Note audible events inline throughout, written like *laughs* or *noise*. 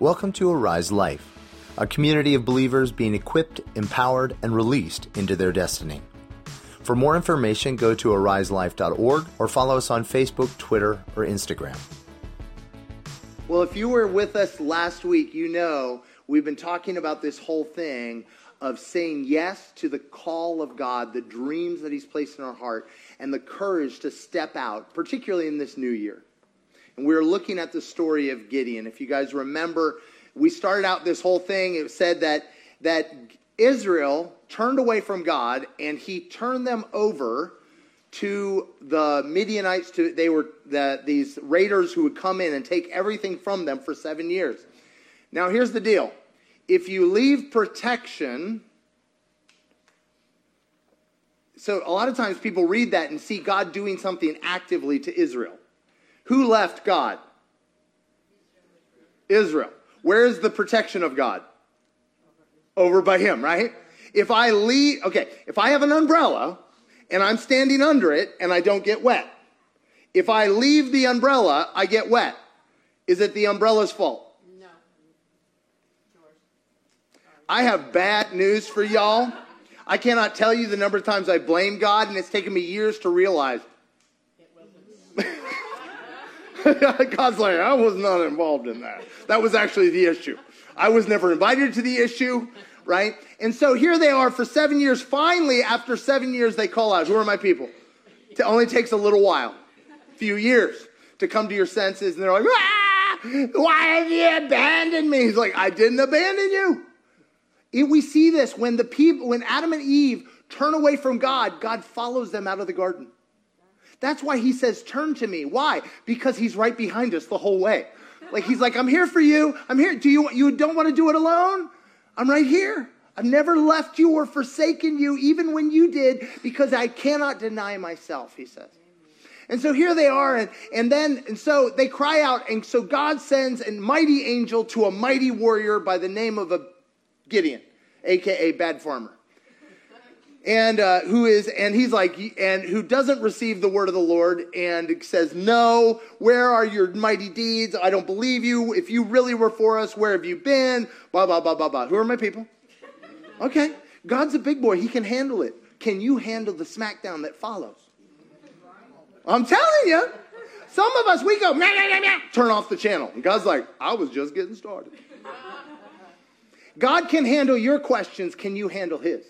Welcome to Arise Life, a community of believers being equipped, empowered, and released into their destiny. For more information, go to ariselife.org or follow us on Facebook, Twitter, or Instagram. Well, if you were with us last week, you know we've been talking about this whole thing of saying yes to the call of God, the dreams that He's placed in our heart, and the courage to step out, particularly in this new year. And We are looking at the story of Gideon. If you guys remember, we started out this whole thing. It said that, that Israel turned away from God and he turned them over to the Midianites. To, they were the, these raiders who would come in and take everything from them for seven years. Now, here's the deal if you leave protection, so a lot of times people read that and see God doing something actively to Israel. Who left God? Israel. Where is the protection of God? Over by him, right? If I leave, okay, if I have an umbrella and I'm standing under it and I don't get wet, if I leave the umbrella, I get wet. Is it the umbrella's fault? No. I have bad news for y'all. I cannot tell you the number of times I blame God, and it's taken me years to realize. *laughs* God's like, I was not involved in that. That was actually the issue. I was never invited to the issue, right? And so here they are for seven years. Finally, after seven years, they call out, Who are my people? It only takes a little while, a few years, to come to your senses. And they're like, ah, Why have you abandoned me? He's like, I didn't abandon you. We see this when the people, when Adam and Eve turn away from God, God follows them out of the garden. That's why he says, Turn to me. Why? Because he's right behind us the whole way. Like he's like, I'm here for you. I'm here. Do you you don't want to do it alone? I'm right here. I've never left you or forsaken you, even when you did, because I cannot deny myself, he says. And so here they are, and, and then, and so they cry out, and so God sends a mighty angel to a mighty warrior by the name of a Gideon, aka Bad Farmer and uh, who is and he's like and who doesn't receive the word of the lord and says no where are your mighty deeds? I don't believe you. If you really were for us where have you been? Blah blah blah blah blah who are my people? Okay. God's a big boy. He can handle it. Can you handle the smackdown that follows? I'm telling you. Some of us we go meow, meow, meow, turn off the channel. And god's like i was just getting started. God can handle your questions. Can you handle his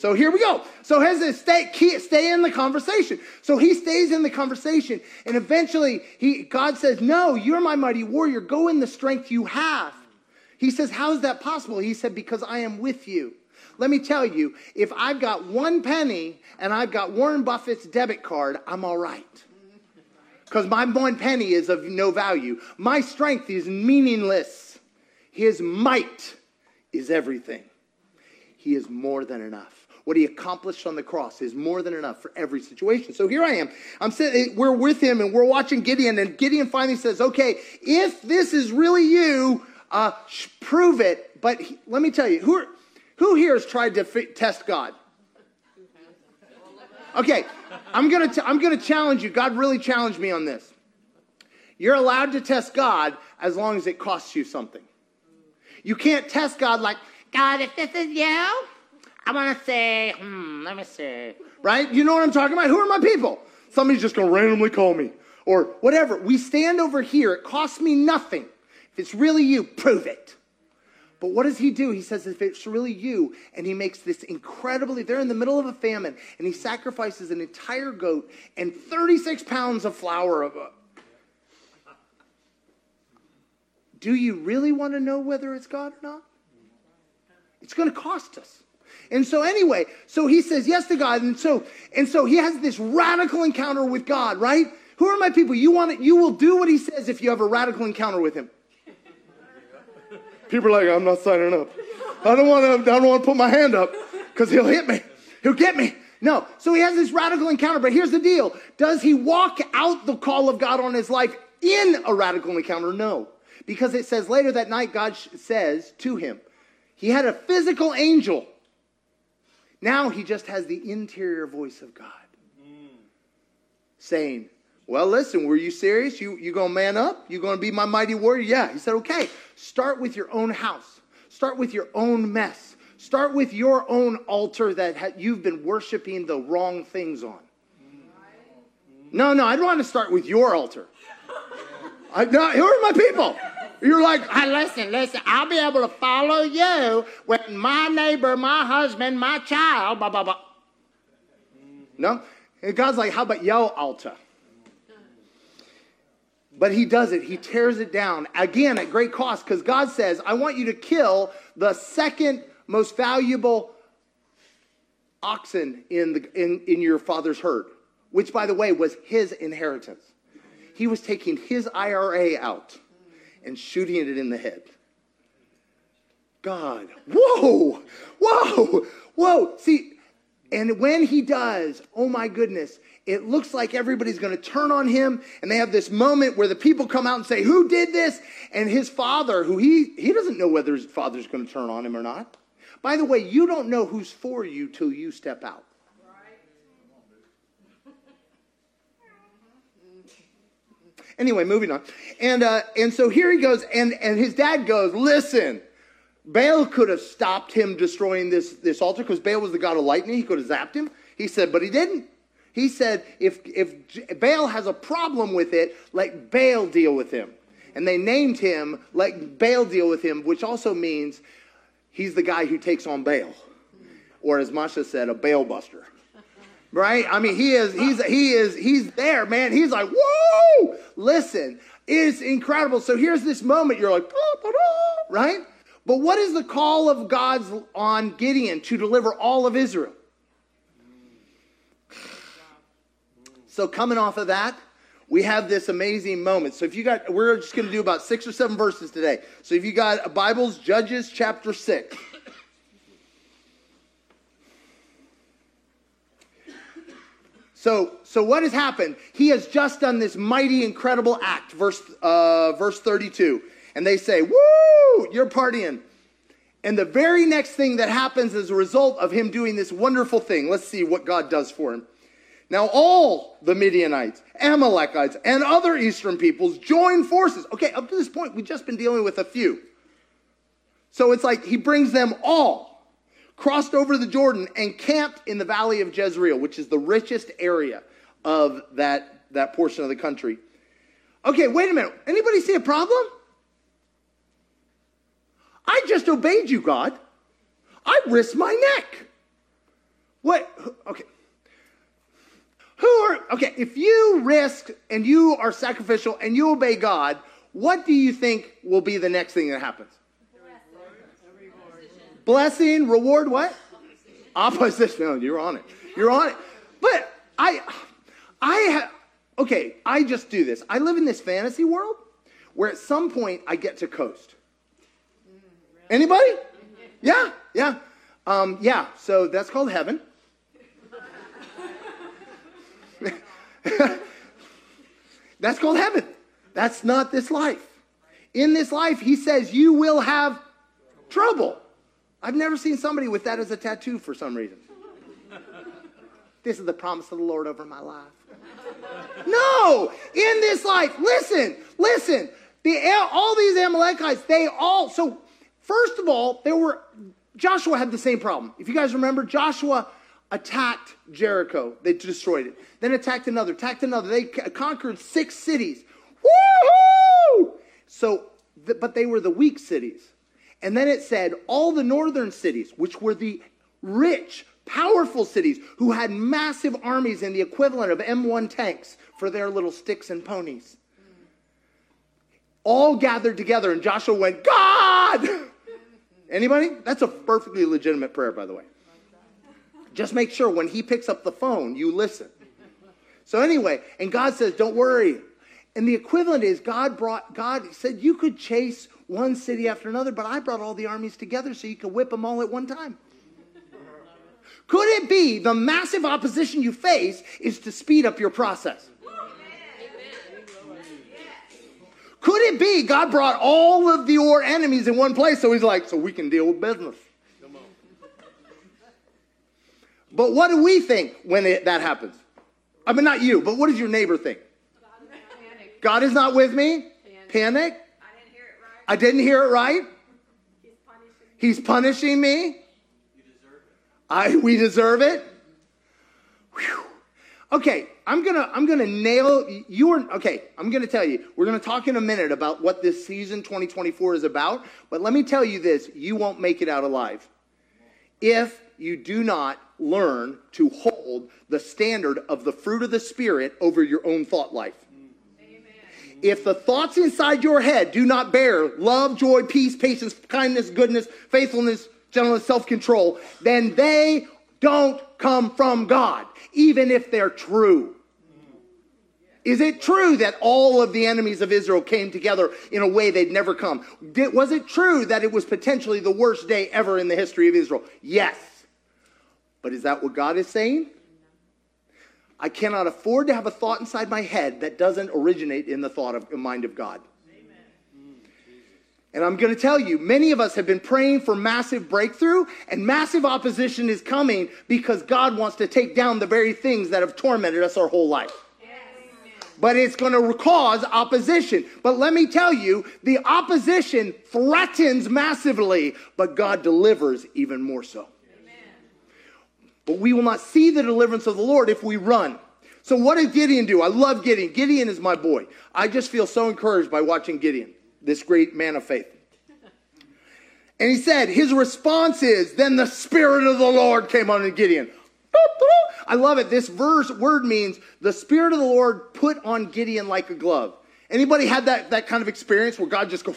so here we go. So this stay, stay in the conversation. So he stays in the conversation, and eventually he, God says, "No, you're my mighty warrior. Go in the strength you have." He says, "How is that possible?" He said, "Because I am with you." Let me tell you, if I've got one penny and I've got Warren Buffett's debit card, I'm all right. Because my one penny is of no value. My strength is meaningless. His might is everything. He is more than enough what he accomplished on the cross is more than enough for every situation. So here I am. I'm sitting, we're with him and we're watching Gideon, and Gideon finally says, Okay, if this is really you, uh, prove it. But he, let me tell you, who, who here has tried to f- test God? Okay, I'm gonna t- I'm gonna challenge you. God really challenged me on this. You're allowed to test God as long as it costs you something. You can't test God like, God, if this is you, I want to say, hmm, let me see. Right? You know what I'm talking about? Who are my people? Somebody's just going to randomly call me or whatever. We stand over here. It costs me nothing. If it's really you, prove it. But what does he do? He says, if it's really you, and he makes this incredibly, they're in the middle of a famine, and he sacrifices an entire goat and 36 pounds of flour of a. Do you really want to know whether it's God or not? It's going to cost us. And so anyway, so he says yes to God. And so, and so he has this radical encounter with God, right? Who are my people? You want it, you will do what he says if you have a radical encounter with him. People are like, I'm not signing up. I don't want to, I don't want to put my hand up because he'll hit me. He'll get me. No. So he has this radical encounter, but here's the deal. Does he walk out the call of God on his life in a radical encounter? No. Because it says later that night, God says to him, he had a physical angel now he just has the interior voice of God mm. saying, Well, listen, were you serious? You, you going to man up? You going to be my mighty warrior? Yeah. He said, Okay, start with your own house, start with your own mess, start with your own altar that ha- you've been worshiping the wrong things on. No, no, I'd want to start with your altar. I, no, who are my people? You're like, Hey, listen, listen, I'll be able to follow you when my neighbor, my husband, my child, blah, blah, blah. no. And God's like, how about your altar? But he does it. He tears it down again at great cost because God says, I want you to kill the second most valuable oxen in, the, in, in your father's herd, which, by the way, was his inheritance. He was taking his IRA out and shooting it in the head. God, whoa, whoa, whoa. See, and when he does, oh my goodness, it looks like everybody's going to turn on him. And they have this moment where the people come out and say, Who did this? And his father, who he, he doesn't know whether his father's going to turn on him or not. By the way, you don't know who's for you till you step out. Anyway, moving on. And, uh, and so here he goes, and, and his dad goes, Listen, Baal could have stopped him destroying this, this altar because Baal was the god of lightning. He could have zapped him. He said, but he didn't. He said, if, if Baal has a problem with it, let Baal deal with him. And they named him, let Baal deal with him, which also means he's the guy who takes on Baal. Or as Masha said, a Baal buster. Right? I mean, he is, he's, he is, he's there, man. He's like, whoa! Listen, it's incredible. So here's this moment. You're like, right? But what is the call of God's on Gideon to deliver all of Israel? So coming off of that, we have this amazing moment. So if you got, we're just going to do about six or seven verses today. So if you got a Bibles, Judges chapter six. So, so what has happened? He has just done this mighty, incredible act. Verse, uh, verse 32. And they say, Woo, you're partying. And the very next thing that happens as a result of him doing this wonderful thing, let's see what God does for him. Now, all the Midianites, Amalekites, and other eastern peoples join forces. Okay, up to this point, we've just been dealing with a few. So it's like he brings them all, crossed over the Jordan, and camped in the valley of Jezreel, which is the richest area of that, that portion of the country. Okay, wait a minute. Anybody see a problem? I just obeyed you, God. I risked my neck. What? Okay. Who are, okay, if you risk and you are sacrificial and you obey God, what do you think will be the next thing that happens? Blessing, reward, what? Opposition. No, you're on it. You're on it. But I, I have, okay, I just do this. I live in this fantasy world where at some point I get to coast. Anybody? Yeah, yeah. Um, yeah, so that's called heaven. *laughs* that's called heaven. That's not this life. In this life, he says you will have trouble. I've never seen somebody with that as a tattoo for some reason. This is the promise of the Lord over my life. No, in this life, listen, listen. The, all these Amalekites, they all, so first of all, there were, Joshua had the same problem. If you guys remember, Joshua attacked Jericho. They destroyed it. Then attacked another, attacked another. They conquered six cities. Woohoo! So, but they were the weak cities. And then it said all the northern cities, which were the rich, powerful cities who had massive armies and the equivalent of M1 tanks for their little sticks and ponies, all gathered together. And Joshua went, God! *laughs* Anybody? That's a perfectly legitimate prayer, by the way. Just make sure when he picks up the phone, you listen. So anyway, and God says, don't worry. And the equivalent is God brought, God said you could chase one city after another, but I brought all the armies together so you could whip them all at one time. Could it be the massive opposition you face is to speed up your process? Could it be God brought all of your enemies in one place so he's like, so we can deal with business? But what do we think when it, that happens? I mean, not you, but what does your neighbor think? God is not with me. Panic. I didn't hear it right. He's punishing me. I we deserve it. Whew. Okay, I'm gonna I'm gonna nail you are okay. I'm gonna tell you. We're gonna talk in a minute about what this season 2024 is about. But let me tell you this: you won't make it out alive if you do not learn to hold the standard of the fruit of the spirit over your own thought life. If the thoughts inside your head do not bear love, joy, peace, patience, kindness, goodness, faithfulness, gentleness, self control, then they don't come from God, even if they're true. Is it true that all of the enemies of Israel came together in a way they'd never come? Did, was it true that it was potentially the worst day ever in the history of Israel? Yes. But is that what God is saying? I cannot afford to have a thought inside my head that doesn't originate in the thought of the mind of God. And I'm going to tell you, many of us have been praying for massive breakthrough, and massive opposition is coming because God wants to take down the very things that have tormented us our whole life. But it's going to cause opposition. But let me tell you, the opposition threatens massively, but God delivers even more so. But we will not see the deliverance of the Lord if we run. So, what did Gideon do? I love Gideon. Gideon is my boy. I just feel so encouraged by watching Gideon, this great man of faith. And he said, his response is, then the Spirit of the Lord came on Gideon. I love it. This verse word means the Spirit of the Lord put on Gideon like a glove. Anybody had that, that kind of experience where God just goes,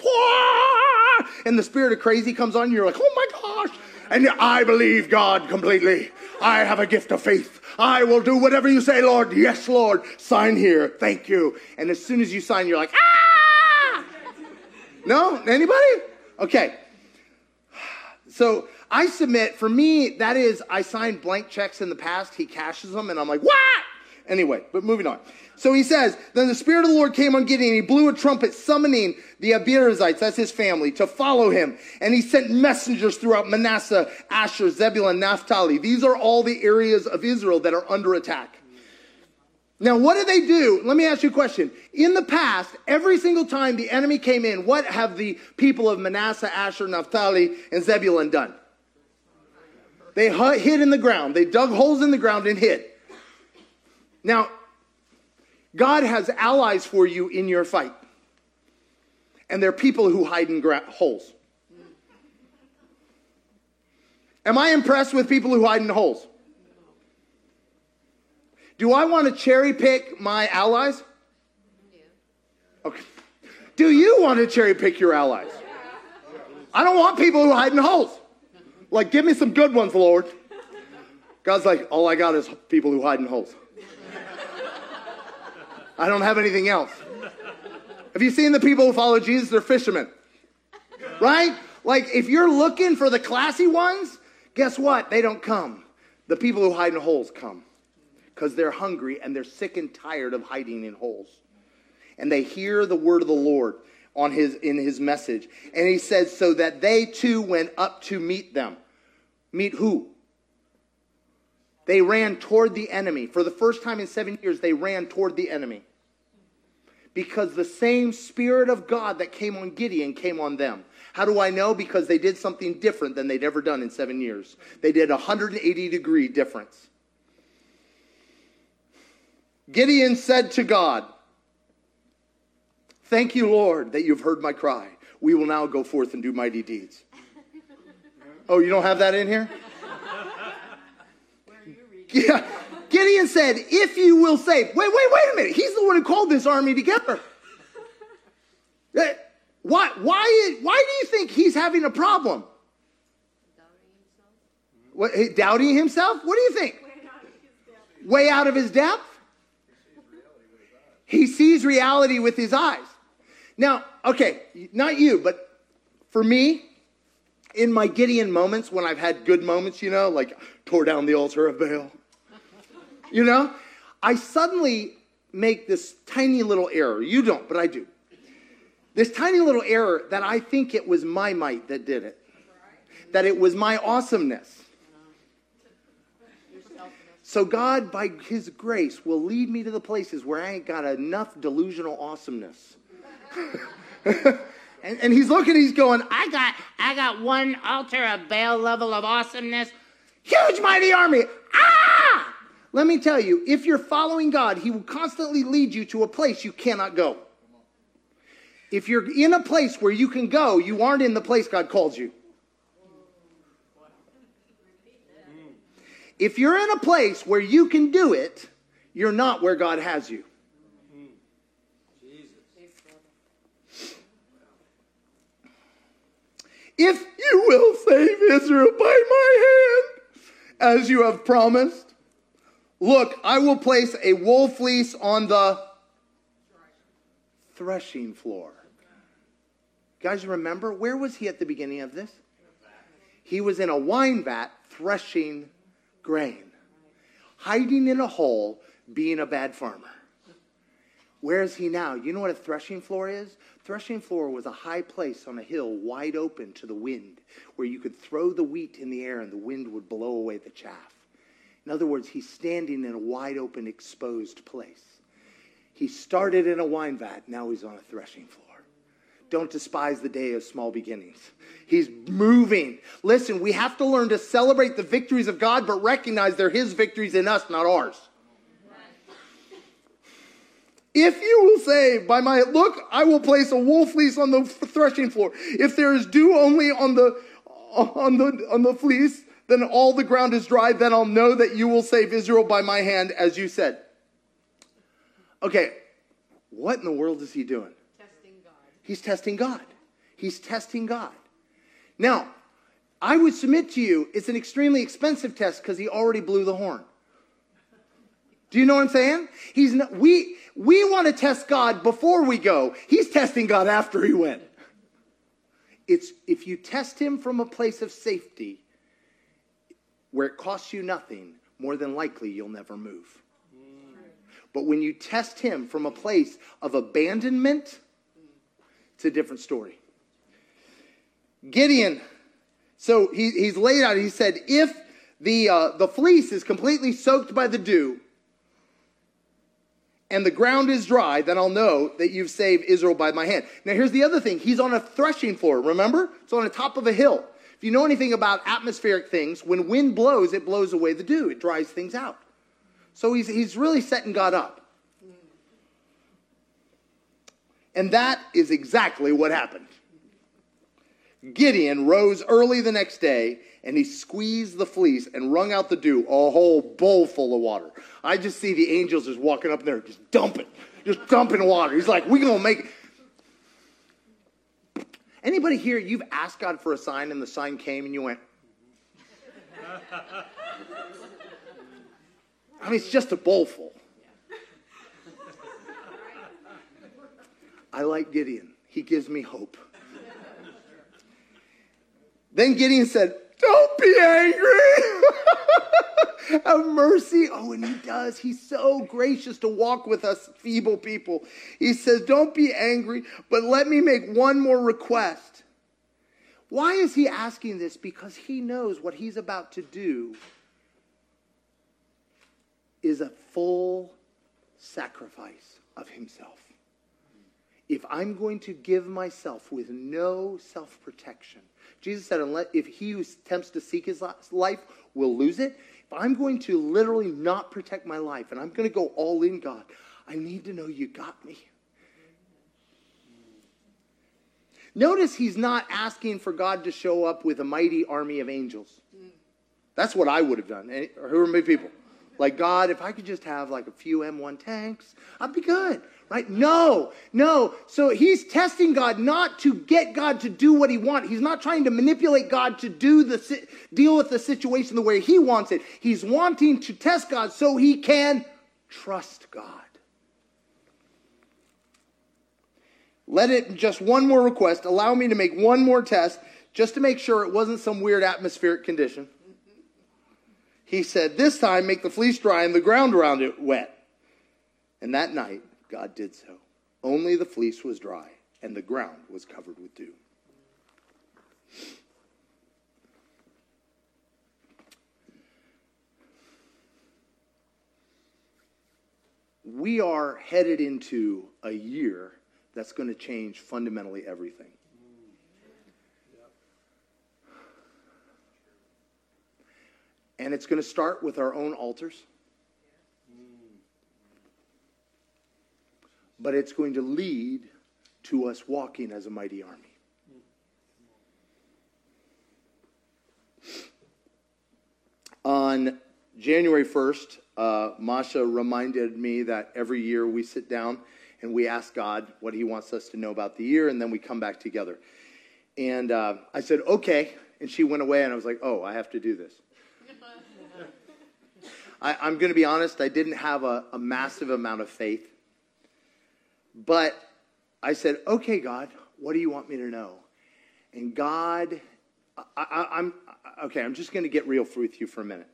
and the spirit of crazy comes on you? You're like, oh my gosh. And I believe God completely. I have a gift of faith. I will do whatever you say, Lord. Yes, Lord. Sign here. Thank you. And as soon as you sign, you're like, ah! No? Anybody? Okay. So I submit, for me, that is, I signed blank checks in the past. He cashes them, and I'm like, what? Anyway, but moving on. So he says, Then the Spirit of the Lord came on Gideon, he blew a trumpet, summoning the Abiezrites, that's his family, to follow him. And he sent messengers throughout Manasseh, Asher, Zebulun, Naphtali. These are all the areas of Israel that are under attack. Now, what did they do? Let me ask you a question. In the past, every single time the enemy came in, what have the people of Manasseh, Asher, Naphtali, and Zebulun done? They hid in the ground. They dug holes in the ground and hid. Now, God has allies for you in your fight. And they're people who hide in gra- holes. Am I impressed with people who hide in holes? Do I want to cherry pick my allies? Okay. Do you want to cherry pick your allies? I don't want people who hide in holes. Like, give me some good ones, Lord. God's like, all I got is people who hide in holes. I don't have anything else. Have you seen the people who follow Jesus? They're fishermen. Right? Like, if you're looking for the classy ones, guess what? They don't come. The people who hide in holes come because they're hungry and they're sick and tired of hiding in holes. And they hear the word of the Lord on his in his message. And he says, so that they too went up to meet them. Meet who? They ran toward the enemy. For the first time in seven years, they ran toward the enemy. Because the same Spirit of God that came on Gideon came on them. How do I know? Because they did something different than they'd ever done in seven years. They did a 180 degree difference. Gideon said to God, Thank you, Lord, that you've heard my cry. We will now go forth and do mighty deeds. *laughs* Oh, you don't have that in here? Yeah. Gideon said, If you will save. Wait, wait, wait a minute. He's the one who called this army together. *laughs* Eh, why, why, why do you think he's having a problem? What, doubting himself? What do you think? Way out of his depth? He sees reality with his eyes. Now, okay, not you, but for me, in my Gideon moments, when I've had good moments, you know, like tore down the altar of Baal, you know, I suddenly make this tiny little error. You don't, but I do. This tiny little error that I think it was my might that did it, that it was my awesomeness. So God, by his grace, will lead me to the places where I ain't got enough delusional awesomeness. *laughs* and, and he's looking, he's going, I got I got one altar of Baal level of awesomeness. huge mighty army. Ah! Let me tell you, if you're following God, he will constantly lead you to a place you cannot go. If you're in a place where you can go, you aren't in the place God calls you. If you're in a place where you can do it, you're not where God has you. If you will save Israel by my hand, as you have promised, look, I will place a wool fleece on the threshing floor. Guys, remember, where was he at the beginning of this? He was in a wine vat threshing grain, hiding in a hole, being a bad farmer. Where is he now? You know what a threshing floor is? Threshing floor was a high place on a hill, wide open to the wind, where you could throw the wheat in the air and the wind would blow away the chaff. In other words, he's standing in a wide open, exposed place. He started in a wine vat, now he's on a threshing floor. Don't despise the day of small beginnings. He's moving. Listen, we have to learn to celebrate the victories of God, but recognize they're His victories in us, not ours. If you will say, by my look, I will place a wool fleece on the threshing floor. If there is dew only on the on the on the fleece, then all the ground is dry. Then I'll know that you will save Israel by my hand, as you said. Okay, what in the world is he doing? Testing God. He's testing God. He's testing God. Now, I would submit to you, it's an extremely expensive test because he already blew the horn. Do you know what I'm saying? He's not, we we want to test God before we go. He's testing God after he went. It's if you test him from a place of safety where it costs you nothing, more than likely you'll never move. But when you test him from a place of abandonment, it's a different story. Gideon, so he, he's laid out, he said, if the, uh, the fleece is completely soaked by the dew and the ground is dry, then I'll know that you've saved Israel by my hand. Now, here's the other thing he's on a threshing floor, remember? It's on the top of a hill. If you know anything about atmospheric things, when wind blows, it blows away the dew, it dries things out. So he's, he's really setting God up. And that is exactly what happened. Gideon rose early the next day and he squeezed the fleece and wrung out the dew, a whole bowl full of water. I just see the angels just walking up there, just dumping, just dumping water. He's like, we're going to make. Anybody here, you've asked God for a sign and the sign came and you went, *laughs* I mean, it's just a bowlful. I like Gideon. He gives me hope. Then Gideon said, Don't be angry. *laughs* Have mercy. Oh, and he does. He's so gracious to walk with us, feeble people. He says, Don't be angry, but let me make one more request. Why is he asking this? Because he knows what he's about to do is a full sacrifice of himself. If I'm going to give myself with no self protection, Jesus said, unless, if he who attempts to seek his life will lose it, if I'm going to literally not protect my life and I'm going to go all in, God, I need to know you got me. Notice he's not asking for God to show up with a mighty army of angels. That's what I would have done. Who are many people? Like, God, if I could just have like a few M1 tanks, I'd be good, right? No, no. So he's testing God not to get God to do what he wants. He's not trying to manipulate God to do the deal with the situation the way he wants it. He's wanting to test God so he can trust God. Let it just one more request. Allow me to make one more test just to make sure it wasn't some weird atmospheric condition. He said, This time make the fleece dry and the ground around it wet. And that night, God did so. Only the fleece was dry and the ground was covered with dew. we are headed into a year that's going to change fundamentally everything. And it's going to start with our own altars. But it's going to lead to us walking as a mighty army. On January 1st, uh, Masha reminded me that every year we sit down and we ask God what He wants us to know about the year, and then we come back together. And uh, I said, okay. And she went away, and I was like, oh, I have to do this. *laughs* I, am going to be honest, I didn't have a, a massive amount of faith. But I said, okay, God, what do you want me to know? And God, I, am okay, I'm just going to get real with you for a minute.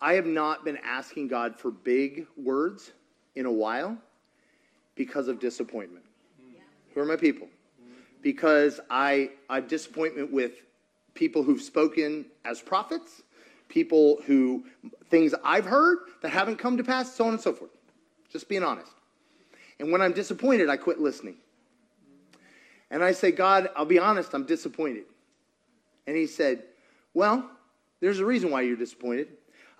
I have not been asking God for big words in a while because of disappointment. Who are my people? Because I, I have disappointment with people who've spoken as prophets, people who, things I've heard that haven't come to pass, so on and so forth. Just being honest. And when I'm disappointed, I quit listening. And I say, God, I'll be honest, I'm disappointed. And he said, Well, there's a reason why you're disappointed.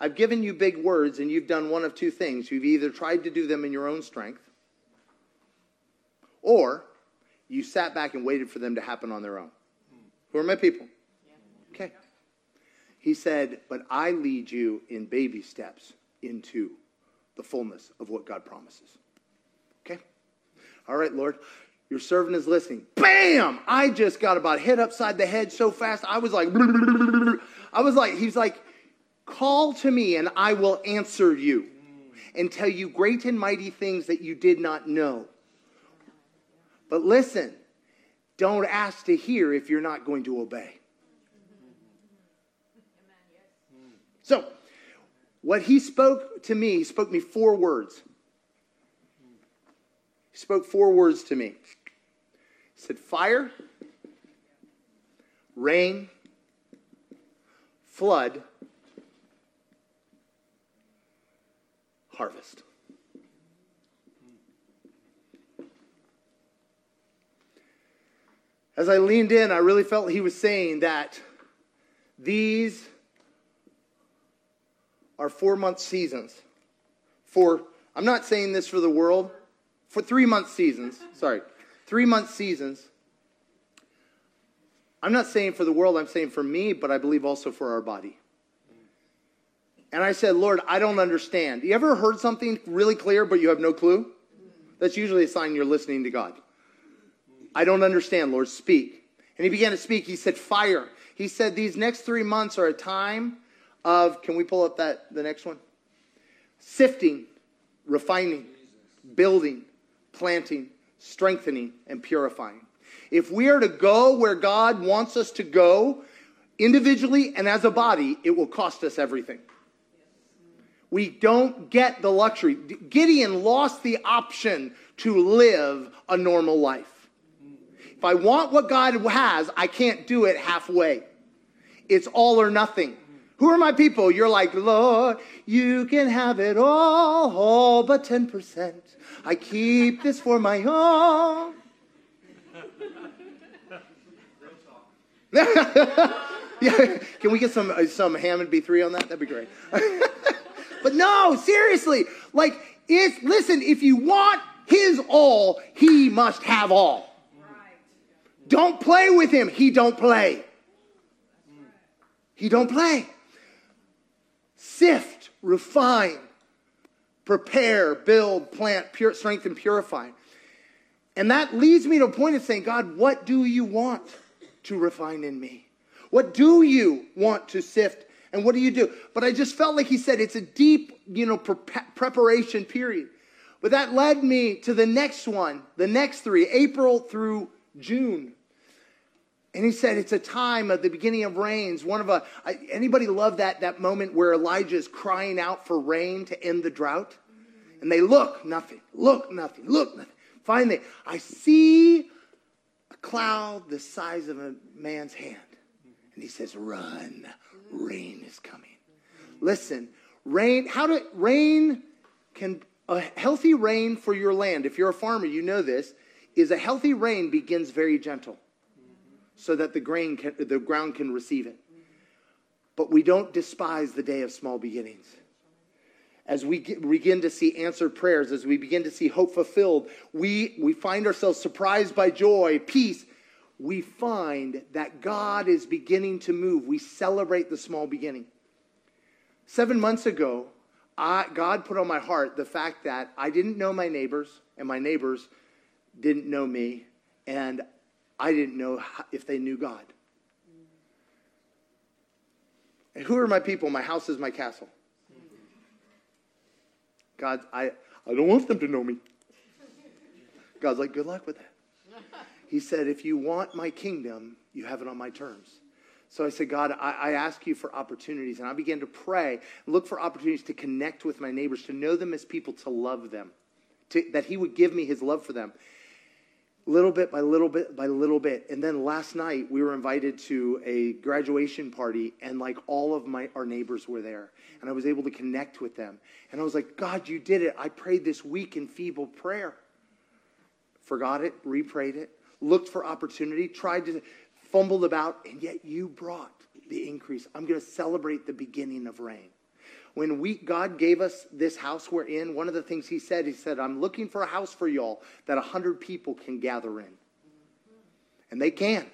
I've given you big words, and you've done one of two things. You've either tried to do them in your own strength, or you sat back and waited for them to happen on their own. Who are my people? Okay. He said, But I lead you in baby steps into the fullness of what God promises. All right, Lord. Your servant is listening. Bam! I just got about hit upside the head so fast. I was like, I was like, he's like, Call to me and I will answer you and tell you great and mighty things that you did not know. But listen, don't ask to hear if you're not going to obey. So, what he spoke to me, he spoke me four words. He spoke four words to me. He said, Fire, rain, flood, harvest. As I leaned in, I really felt he was saying that these are four month seasons. For, I'm not saying this for the world, for three month seasons. Sorry, three month seasons. I'm not saying for the world, I'm saying for me, but I believe also for our body. And I said, Lord, I don't understand. You ever heard something really clear, but you have no clue? That's usually a sign you're listening to God. I don't understand, Lord, speak. And he began to speak. He said, Fire. He said, These next three months are a time of, can we pull up that, the next one? Sifting, refining, building, planting, strengthening, and purifying. If we are to go where God wants us to go, individually and as a body, it will cost us everything. We don't get the luxury. Gideon lost the option to live a normal life. If I want what God has, I can't do it halfway. It's all or nothing. Who are my people? You're like, Lord, you can have it all, all but 10%. I keep this for my own. *laughs* yeah, can we get some uh, some Hammond B3 on that? That'd be great. *laughs* But no, seriously, like it's listen, if you want his all, he must have all. Don't play with him. He don't play. He don't play. Sift, refine, prepare, build, plant, pure, strength, and purify. And that leads me to a point of saying, God, what do you want to refine in me? What do you want to sift and what do you do? But I just felt like he said it's a deep, you know, pre- preparation period. But that led me to the next one, the next three, April through June. And he said it's a time of the beginning of rains. One of a anybody love that that moment where Elijah is crying out for rain to end the drought, and they look nothing, look nothing, look nothing. Finally, I see a cloud the size of a man's hand, and he says, "Run, rain is coming. Listen, rain, how do rain can A healthy rain for your land, if you're a farmer, you know this, is a healthy rain begins very gentle so that the, grain can, the ground can receive it. But we don't despise the day of small beginnings. As we get, begin to see answered prayers, as we begin to see hope fulfilled, we, we find ourselves surprised by joy, peace. We find that God is beginning to move. We celebrate the small beginning. Seven months ago, I, God put on my heart the fact that I didn't know my neighbors, and my neighbors didn't know me, and I didn't know if they knew God. And who are my people? My house is my castle. God, I, I don't want them to know me. God's like, good luck with that. He said, if you want my kingdom, you have it on my terms. So I said, God, I, I, ask you for opportunities. And I began to pray, look for opportunities to connect with my neighbors, to know them as people, to love them, to, that He would give me His love for them. Little bit by little bit by little bit. And then last night, we were invited to a graduation party, and like all of my, our neighbors were there. And I was able to connect with them. And I was like, God, you did it. I prayed this week in feeble prayer. Forgot it, reprayed it, looked for opportunity, tried to fumbled about, and yet you brought the increase. I'm going to celebrate the beginning of rain. When we, God gave us this house we're in, one of the things He said, He said, I'm looking for a house for y'all that 100 people can gather in. And they can.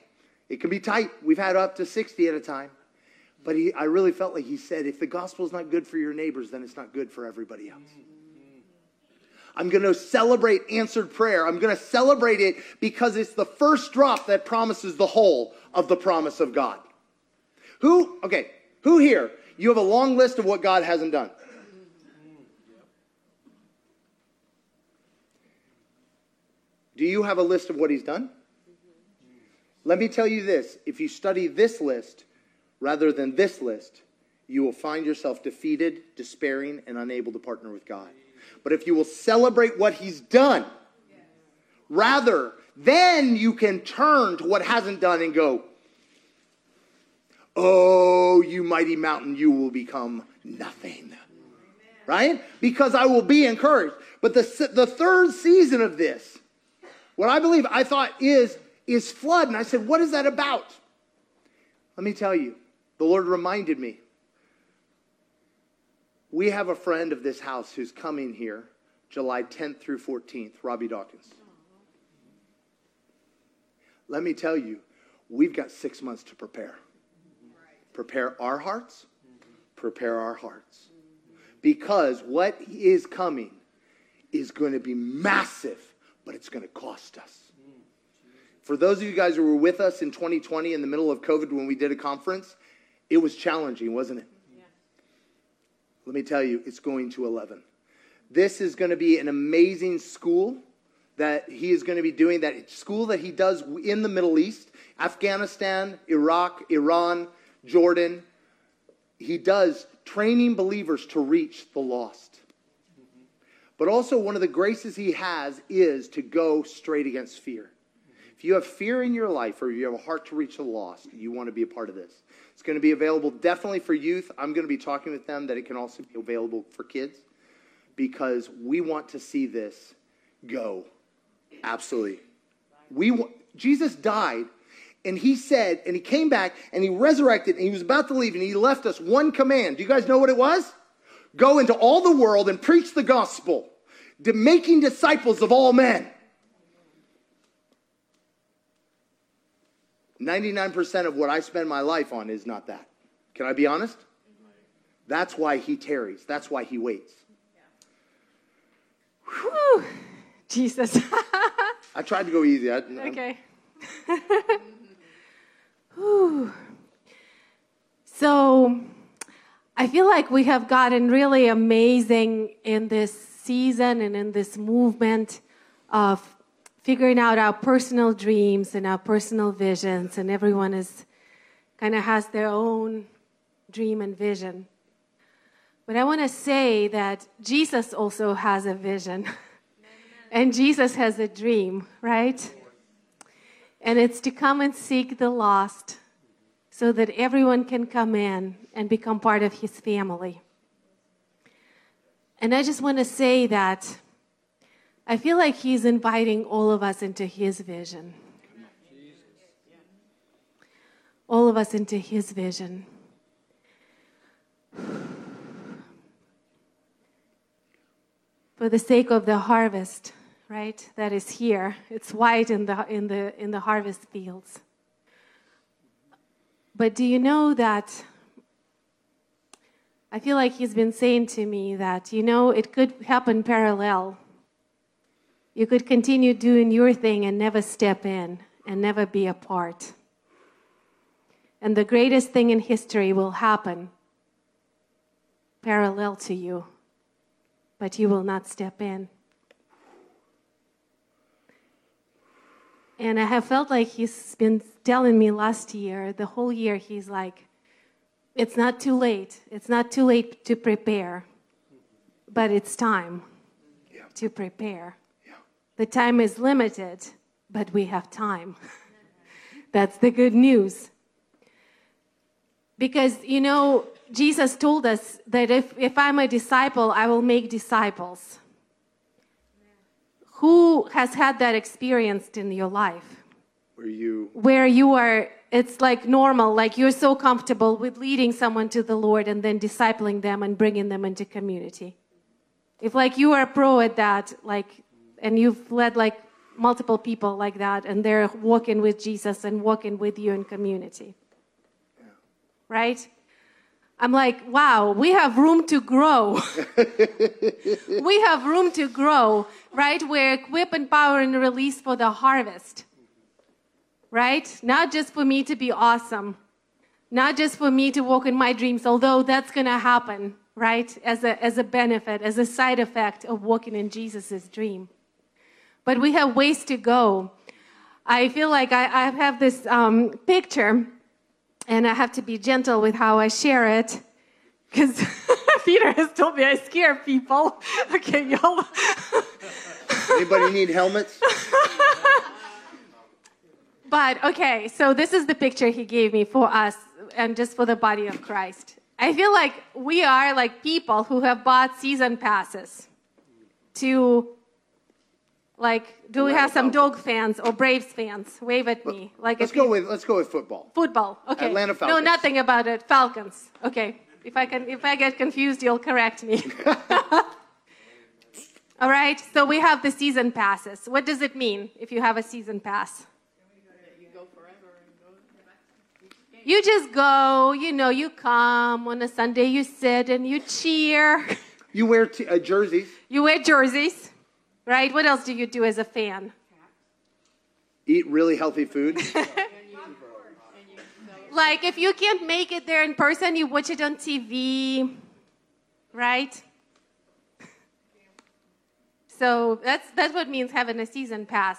It can be tight. We've had up to 60 at a time. But he, I really felt like He said, if the gospel is not good for your neighbors, then it's not good for everybody else. I'm going to celebrate answered prayer. I'm going to celebrate it because it's the first drop that promises the whole of the promise of God. Who, okay, who here, you have a long list of what God hasn't done? Do you have a list of what he's done? Let me tell you this if you study this list rather than this list, you will find yourself defeated, despairing, and unable to partner with God. But if you will celebrate what he's done, rather, then you can turn to what hasn't done and go, Oh, you mighty mountain, you will become nothing. Right? Because I will be encouraged. But the, the third season of this, what I believe I thought is, is flood. And I said, What is that about? Let me tell you, the Lord reminded me we have a friend of this house who's coming here July 10th through 14th, Robby Dawkins. Let me tell you, we've got six months to prepare. Prepare our hearts, prepare our hearts. Because what is coming is going to be massive, but it's going to cost us. For those of you guys who were with us in 2020 in the middle of COVID when we did a conference, it was challenging, wasn't it? Let me tell you, it's going to 11. This is going to be an amazing school that he is going to be doing, that school that he does in the Middle East, Afghanistan, Iraq, Iran, Jordan. He does training believers to reach the lost. But also, one of the graces he has is to go straight against fear. If you have fear in your life or you have a heart to reach the lost, you want to be a part of this. It's going to be available definitely for youth. I'm going to be talking with them that it can also be available for kids because we want to see this go. Absolutely. We Jesus died and he said, and he came back and he resurrected and he was about to leave and he left us one command. Do you guys know what it was? Go into all the world and preach the gospel, making disciples of all men. 99% of what I spend my life on is not that. Can I be honest? That's why he tarries. That's why he waits. Whew. Jesus. *laughs* I tried to go easy. I, okay. *laughs* so I feel like we have gotten really amazing in this season and in this movement of figuring out our personal dreams and our personal visions, and everyone is kind of has their own dream and vision. But I want to say that Jesus also has a vision, *laughs* and Jesus has a dream, right? And it's to come and seek the lost so that everyone can come in and become part of his family. And I just want to say that I feel like He's inviting all of us into His vision. All of us into His vision. *sighs* For the sake of the harvest, right, that is here, it's white in the, in the, in the harvest fields. But do you know that I feel like he's been saying to me that, you know, it could happen parallel. You could continue doing your thing and never step in and never be a part. And the greatest thing in history will happen parallel to you, but you will not step in. And I have felt like he's been telling me last year, the whole year, he's like, it's not too late. It's not too late to prepare, but it's time Yeah. to prepare. Yeah. The time is limited, but we have time. *laughs* That's the good news. Because, you know, Jesus told us that if, if I'm a disciple, I will make disciples. Who has had that experienced in your life? Where you where you are it's like normal like you're so comfortable with leading someone to the lord and then discipling them and bringing them into community. If like you are a pro at that like and you've led like multiple people like that and they're walking with jesus and walking with you in community. Right i'm like wow we have room to grow *laughs* we have room to grow right we're equipped and empower and release for the harvest right? Not just for me to be awesome, not just for me to walk in my dreams, although that's going to happen, right? As a, as a benefit, as a side effect of walking in Jesus' dream. But we have ways to go. I feel like I, I have this um, picture, and I have to be gentle with how I share it, because *laughs* Peter has told me I scare people. *laughs* Okay, y'all. *laughs* anybody need helmets? But okay, so this is the picture he gave me for us and just for the body of Christ. I feel like we are like people who have bought season passes to like do we have some dog fans or Braves fans? Wave at me. Like Let's if go you- with let's go with football. football. Okay. Atlanta Falcons. No, nothing about it. Falcons. Okay. If I can if I get confused, you'll correct me. *laughs* All right. So we have the season passes. What does it mean if you have a season pass? You just go, you know, you come on a Sunday, you sit and you cheer. You wear t- uh, jerseys. You wear jerseys, right? What else do you do as a fan? Eat really healthy food. *laughs* Like, if you can't make it there in person, you watch it on TV, right? So that's, that's what means having a season pass.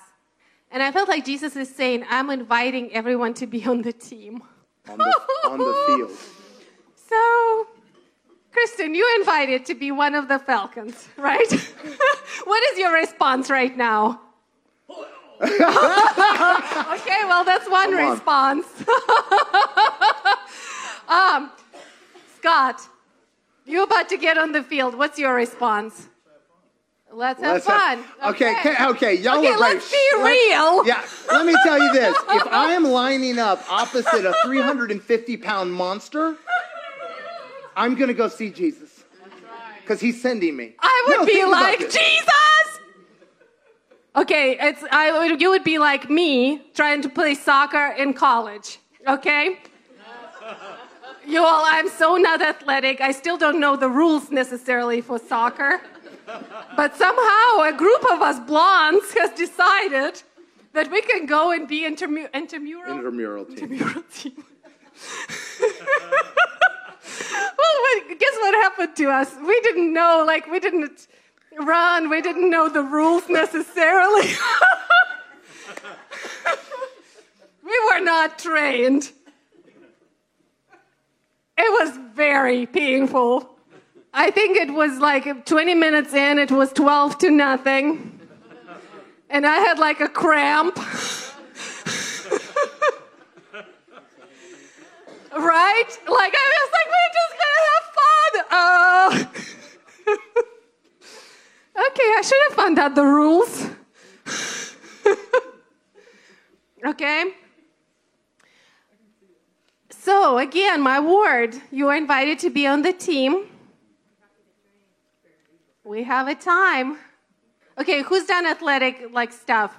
And I felt like Jesus is saying, I'm inviting everyone to be on the team. on the, on the field. *laughs* So, Kristen, you invited to be one of the Falcons, right? *laughs* what is your response right now? *laughs* okay, well, that's one on. response. *laughs* um, Scott, you're about to get on the field. What's your response? Let's have Let's have- fun. okay, okay, okay, y'all Okay, look like let's be let- real. Yeah, let me tell you this: if I am lining up opposite a 350 pound monster, I'm gonna go see Jesus because he's sending me. I would No, be like. Jesus! Okay, it's I would, you would be like me trying to play soccer in college. Okay? *laughs* You all, I'm so not athletic. I still don't know the rules necessarily for soccer. But somehow a group of us blondes *laughs* has decided that we can go and be intermu- intermural, team. intramural team. *laughs* wait, guess what happened to us? We didn't know, like, we didn't run, we didn't know the rules necessarily. *laughs* we were not trained. It was very painful. I think it was like 20 minutes in, it was 12 to nothing. And I had like a cramp. *laughs* right? Like, I was like, we're just gonna have fun. Uh, *laughs* okay, I should have found out the rules. *laughs* okay? So, again, my ward, you are invited to be on the team. We have a time. Okay, who's done athletic like stuff?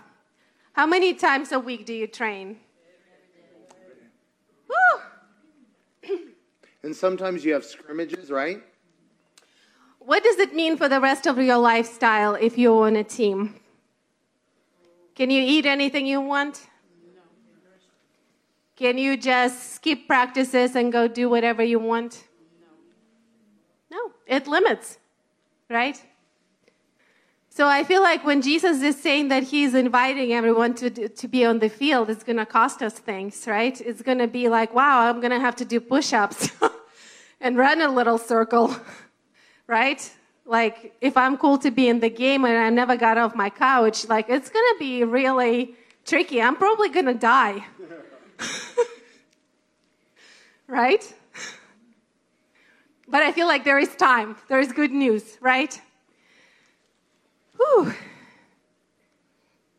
How many times a week do you train? Woo! And sometimes you have scrimmages, right? What does it mean for the rest of your lifestyle if you're on a team? Can you eat anything you want? Can you just skip practices and go do whatever you want? No, it limits, right? So I feel like when Jesus is saying that he's inviting everyone to, to be on the field, it's going to cost us things, right? It's going to be like, wow, I'm going to have to do push ups *laughs* and run a little circle, *laughs* right? Like, if I'm cool to be in the game and I never got off my couch, like, it's to be really tricky. I'm probably to die. *laughs* right? But I feel like there is time. There is good news, right? Whew.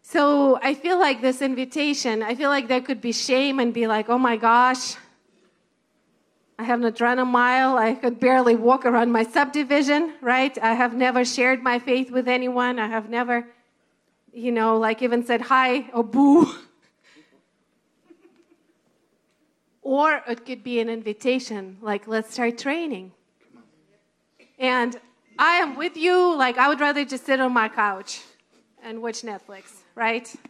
So I feel like this invitation, I feel like there could be shame and be like, oh my gosh, I have not run a mile. I could barely walk around my subdivision, right? I have never shared my faith with anyone. I have never, you know, like even said hi or boo. *laughs* or it could be an invitation, like, let's start training. And I am with you. Like, I would rather just sit on my couch and watch Netflix, right? *laughs*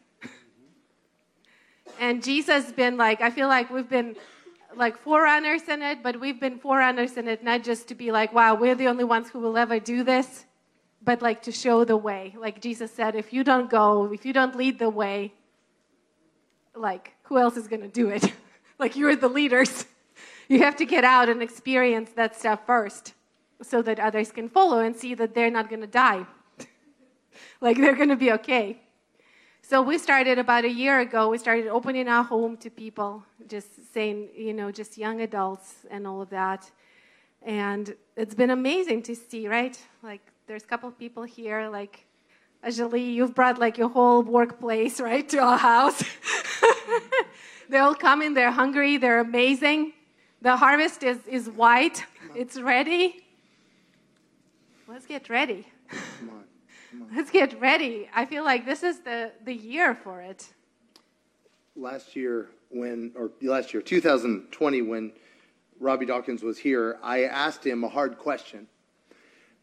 And Jesus has been like, I feel like we've been like forerunners in it, but we've been forerunners in it not just to be like, wow, we're the only ones who will ever do this, but like to show the way. Like Jesus said, if you don't go, if you don't lead the way, like who else is going to do it? *laughs* like you're the leaders. You have to get out and experience that stuff first so that others can follow and see that they're not going to die. *laughs* like they're going to be okay. So we started about a year ago, we started opening our home to people, just saying, you know, just young adults and all of that. And it's been amazing to see, right? Like there's a couple of people here, like Ajali, you've brought like your whole workplace, *laughs* right, to our house. *laughs* they all come in, they're hungry, they're amazing. The harvest is, is white, it's ready. Let's get ready. Come on. Let's get ready. I feel like this is the, the year for it. Last year, when, or last year, 2020, when Robby Dawkins was here, I asked him a hard question.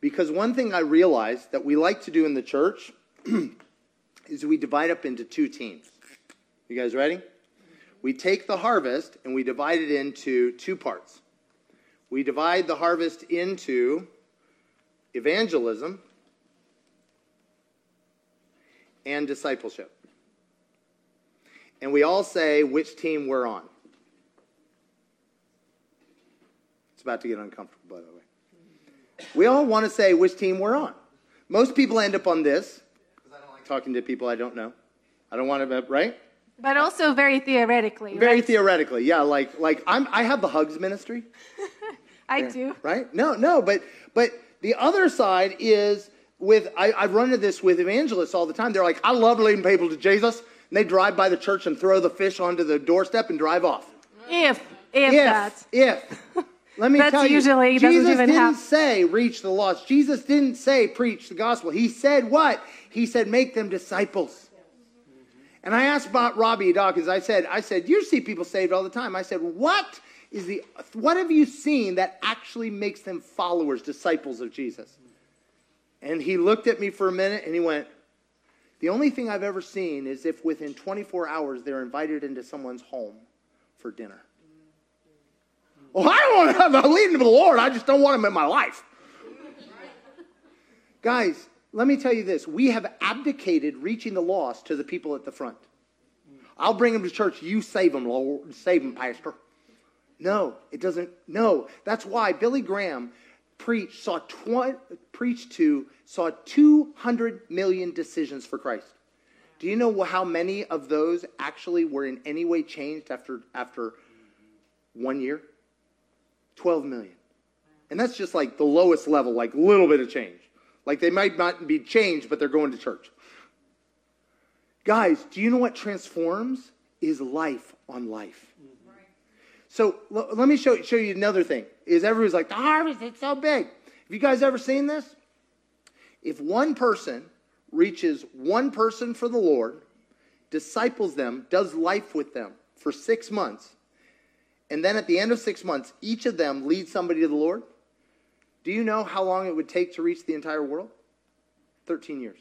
Because one thing I realized that we like to do in the church *clears throat* is we divide up into two teams. You guys ready? We take the harvest and we divide it into two parts. We divide the harvest into evangelism and discipleship. And we all say which team we're on. It's about to get uncomfortable, by the way. We all want to say which team we're on. Most people end up on this because I don't like talking to people I don't know. I don't want to, right? But also very theoretically. Very right? theoretically, yeah. Like, like I'm, I have the hugs ministry. *laughs* I do. Right? No, no, but but the other side is with I, I run into this with evangelists all the time. They're like, I love leading people to Jesus, and they drive by the church and throw the fish onto the doorstep and drive off. If, if, If, that. if. Let me That's tell you, usually- doesn't Jesus even didn't hap- say reach the lost. Jesus didn't say preach the gospel. He said what? He said make them disciples. And I asked about Robby Dawkins. I said, I said, you see people saved all the time. I said, what is the what have you seen that actually makes them followers, disciples of Jesus? And he looked at me for a minute and he went, The only thing I've ever seen is if within 24 hours they're invited into someone's home for dinner. Well, I don't want to have a leading to the Lord. I just don't want him in my life. *laughs* Guys, let me tell you this. We have abdicated reaching the lost to the people at the front. I'll bring them to church. You save them, Lord. Save them, Pastor. No, it doesn't. No, that's why Billy Graham preached saw tw- preached to saw 200 million decisions for Christ. Do you know how many of those actually were in any way changed after after one year? 12 million. And that's just like the lowest level, like little bit of change. Like they might not be changed, but they're going to church. Guys, do you know what transforms? Is life on life. So l- let me show, show you another thing. Is everybody's like, the harvest, it's so big. Have you guys ever seen this? If one person reaches one person for the Lord, disciples them, does life with them for six months, and then at the end of six months, each of them leads somebody to the Lord, do you know how long it would take to reach the entire world? 13 years.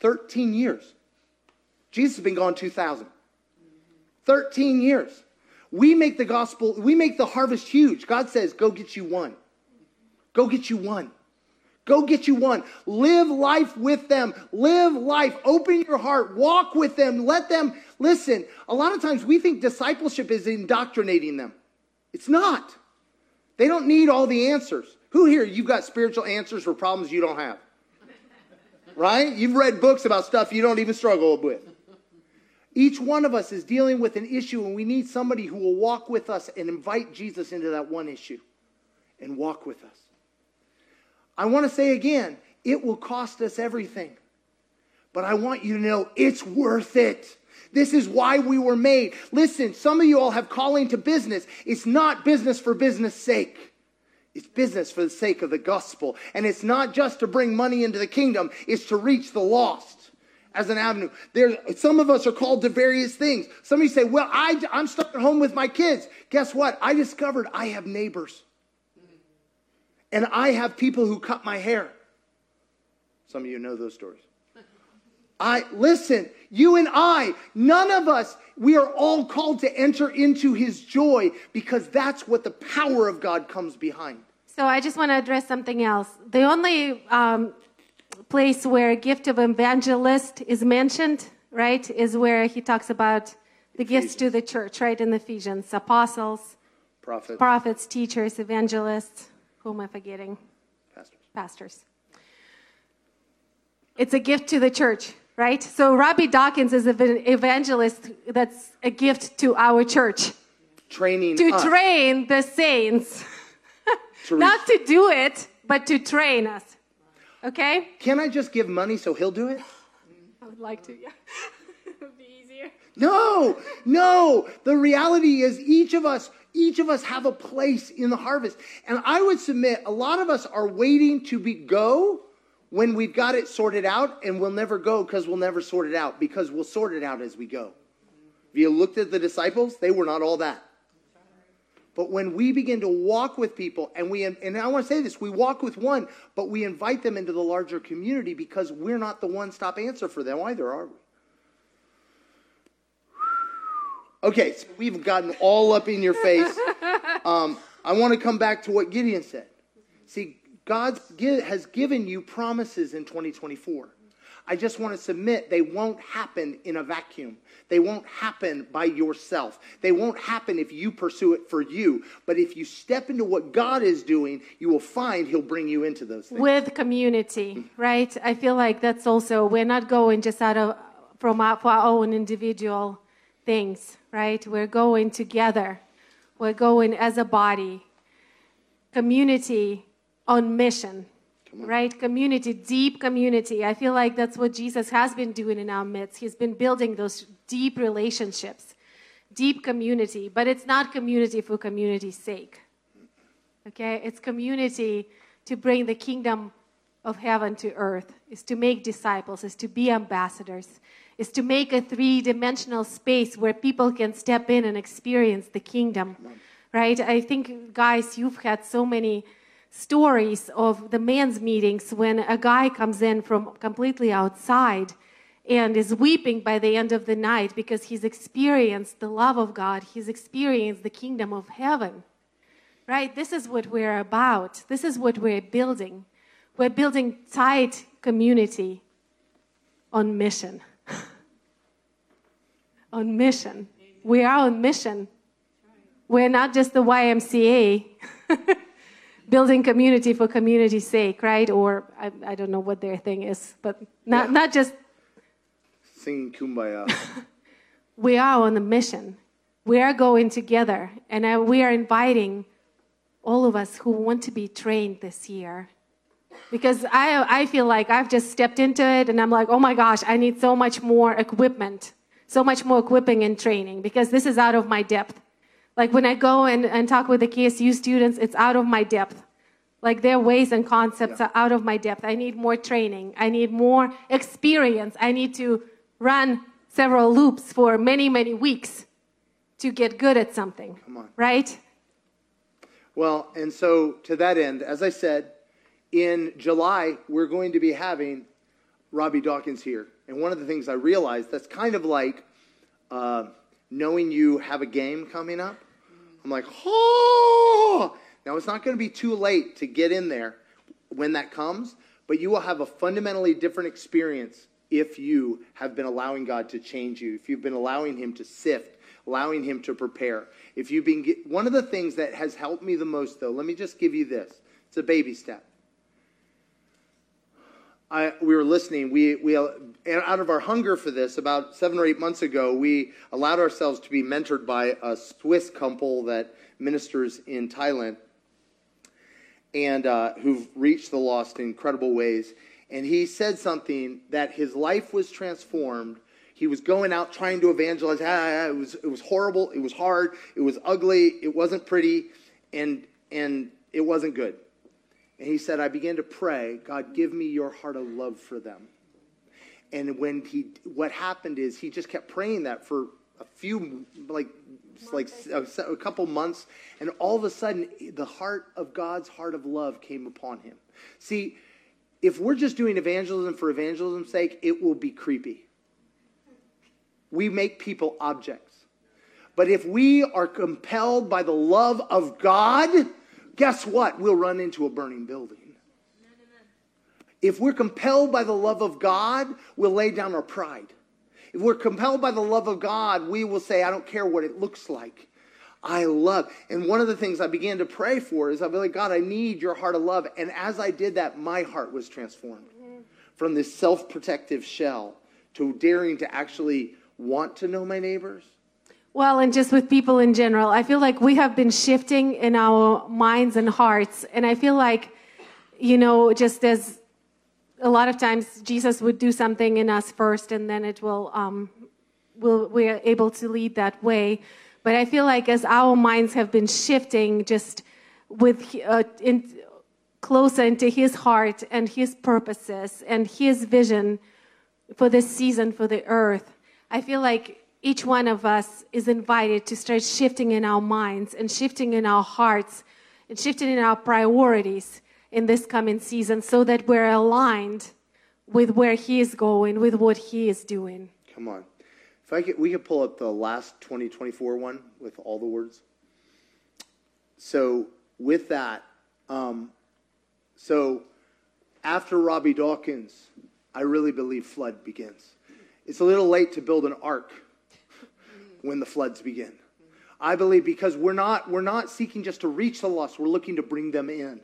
13 years. Jesus has been gone 2,000. 13 years. We make the gospel, we make the harvest huge. God says, go get you one. Go get you one. Go get you one. Live life with them. Live life. Open your heart. Walk with them. Let them listen. A lot of times we think discipleship is indoctrinating them. It's not. They don't need all the answers. Who here, you've got spiritual answers for problems you don't have? Right? You've read books about stuff you don't even struggle with. Each one of us is dealing with an issue, and we need somebody who will walk with us and invite Jesus into that one issue and walk with us. I want to say again, it will cost us everything. But I want you to know it's worth it. This is why we were made. Listen, some of you all have calling to business. It's not business for business sake. It's business for the sake of the gospel. And it's not just to bring money into the kingdom, it's to reach the lost as an avenue. There, some of us are called to various things. Some of you say, Well, I, I'm stuck at home with my kids. Guess what? I discovered I have neighbors. And I have people who cut my hair. Some of you know those stories. *laughs* I listen, you and I, none of us, we are all called to enter into his joy because that's what the power of God comes behind. So I just want to address something else. The only um, place where a gift of evangelist is mentioned, right, is where he talks about the gifts to the church, right, in Ephesians apostles, Prophet, prophets, teachers, evangelists. Who am I forgetting? pastors. Pastors. It's a gift to the church, right? So Robby Dawkins is an evangelist that's a gift to our church Training to us train the saints. to *laughs* Not to do it, but to train us. Okay? Can I just give money so he'll do it? I would like to, yeah. *laughs* it would be easier. No, no. The reality is each of us, each of us have a place in the harvest. And I would submit a lot of us are waiting to be go when we've got it sorted out and we'll never go because we'll never sort it out because we'll sort it out as we go. If you looked at the disciples, they were not all that. But when we begin to walk with people, and we, and I want to say this, we walk with one, but we invite them into the larger community because we're not the one stop answer for them either, are we? Okay, so we've gotten all up in your face. *laughs* Um, I want to come back to what Gideon said. See, God has given you promises in 2024. I just want to submit they won't happen in a vacuum. They won't happen by yourself. They won't happen if you pursue it for you. But if you step into what God is doing, you will find He'll bring you into those things. With community, right? I feel like that's also, we're not going just out of, from our, for our own individual things, right? We're going together. We're going as a body. Community on mission, right? Community, deep community. I feel like that's what Jesus has been doing in our midst. He's been building those deep relationships, deep community, but it's not community for community's sake. Okay? It's community to bring the kingdom of heaven to earth, is to make disciples, is to be ambassadors, is to make a three dimensional space where people can step in and experience the kingdom. Right? I think, guys, you've had so many stories of the men's meetings when a guy comes in from completely outside and is weeping by the end of the night because he's experienced the love of God, he's experienced the kingdom of heaven. Right? This is what we're about. This is what we're building. We're building tight community on mission. *laughs* on mission. We are on mission. We're not just the YMCA. *laughs* building community for community's sake, right? Or I, I, don't know what their thing is, but not, Yeah. not just Singing kumbaya. *laughs* we are on a mission. We are going together, and I, we are inviting all of us who want to be trained this year. Because I, I feel like I've just stepped into it, and I'm like, oh my gosh, I need so much more equipment, so much more equipping and training because this is out of my depth. Like when I go and, and talk with the KSU students, it's out of my depth. Like their ways and concepts yeah. are out of my depth. I need more training. I need more experience. I need to run several loops for many, many weeks to get good at something. Come on. Right? Well, and so to that end, as I said, in July, we're going to be having Robby Dawkins here. And one of the things I realized that's kind of like uh, knowing you have a game coming up. I'm like, oh! Now, it's not going to be too late to get in there when that comes, but you will have a fundamentally different experience if you have been allowing God to change you, if you've been allowing Him to sift, allowing Him to prepare. If you've been, one of the things that has helped me the most, though, let me just give you this it's a baby step. I, we were listening. We, we, out of our hunger for this, about seven or eight months ago, we allowed ourselves to be mentored by a Swiss couple that ministers in Thailand and uh, who've reached the lost in incredible ways. And he said something that his life was transformed. He was going out trying to evangelize. Ah, it was it was horrible. It was hard. It was ugly. It wasn't pretty, and and it wasn't good. And he said, I began to pray, God, give me your heart of love for them. And when he, what happened is he just kept praying that for a few, like like a, a couple months, and all of a sudden, the heart of God's heart of love came upon him. See, if we're just doing evangelism for evangelism's sake, it will be creepy. We make people objects. But if we are compelled by the love of God, guess what? We'll run into a burning building. If we're compelled by the love of God, we'll lay down our pride. If we're compelled by the love of God, we will say, I don't care what it looks like. I love. And one of the things I began to pray for is I'll be like, God, I need your heart of love. And as I did that, my heart was transformed from this self protective shell to daring to actually want to know my neighbors. Well, and just with people in general, I feel like we have been shifting in our minds and hearts. And I feel like, you know, just as a lot of times Jesus would do something in us first, and then it will, um, will we're able to lead that way. But I feel like as our minds have been shifting, just with uh, in, closer into His heart and His purposes and His vision for this season for the earth, I feel like each one of us is invited to start shifting in our minds and shifting in our hearts and shifting in our priorities in this coming season so that we're aligned with where he is going, with what he is doing. Come on. If I could, we could pull up the last 2024 one with all the words. So, with that, um, so after Robby Dawkins, I really believe flood begins. It's a little late to build an ark when the floods begin. I believe because we're not, we're not seeking just to reach the lost, we're looking to bring them in.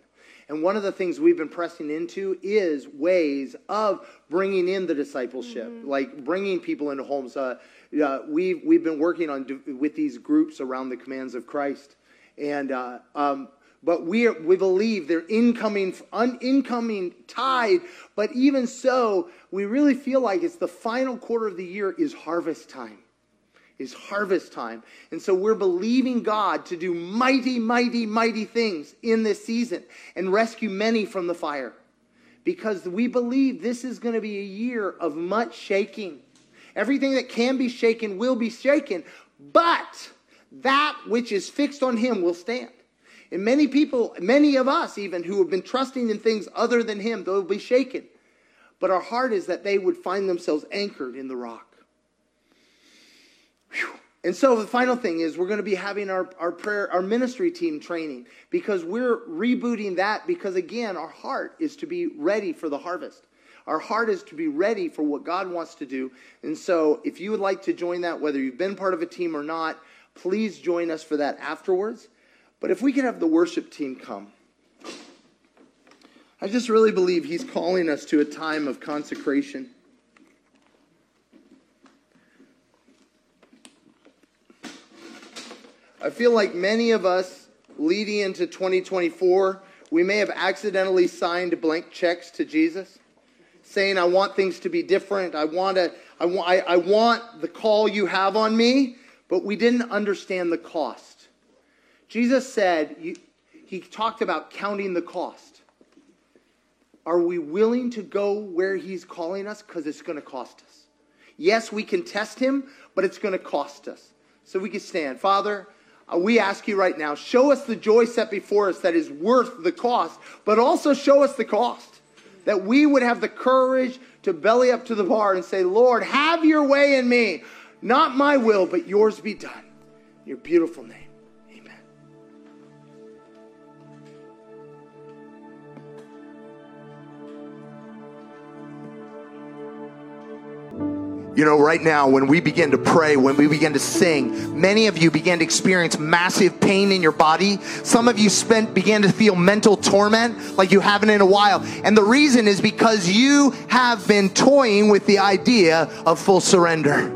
And one of the things we've been pressing into is ways of bringing in the discipleship, mm-hmm. like bringing people into homes. Uh, uh, we've, we've been working on with these groups around the commands of Christ. And, uh, um, but we, are, we believe they're incoming, un, incoming tide. But even so, we really feel like it's the final quarter of the year is harvest time is harvest time. And so we're believing God to do mighty, mighty, mighty things in this season and rescue many from the fire. Because we believe this is going to be a year of much shaking. Everything that can be shaken will be shaken, but that which is fixed on Him will stand. And many people, many of us even, who have been trusting in things other than Him, they'll be shaken. But our heart is that they would find themselves anchored in the rock. Whew. And so the final thing is we're going to be having our, our prayer, our ministry team training because we're rebooting that because again, our heart is to be ready for the harvest. Our heart is to be ready for what God wants to do. And so if you would like to join that, whether you've been part of a team or not, please join us for that afterwards. But if we could have the worship team come. I just really believe he's calling us to a time of consecration. I feel like many of us leading into 2024, we may have accidentally signed blank checks to Jesus saying I want things to be different. I want to I, wa- I, I want the call you have on me, but we didn't understand the cost. Jesus said, he talked about counting the cost. Are we willing to go where he's calling us? Because it's going to cost us. Yes, we can test him, but it's going to cost us. So we can stand. Father, Uh, we ask you right now, show us the joy set before us that is worth the cost, but also show us the cost. That we would have the courage to belly up to the bar and say, Lord, have your way in me. Not my will, but yours be done. Your beautiful name. You know, right now, when we begin to pray, when we begin to sing, many of you began to experience massive pain in your body. Some of you spent began to feel mental torment like you haven't in a while. And the reason is because you have been toying with the idea of full surrender.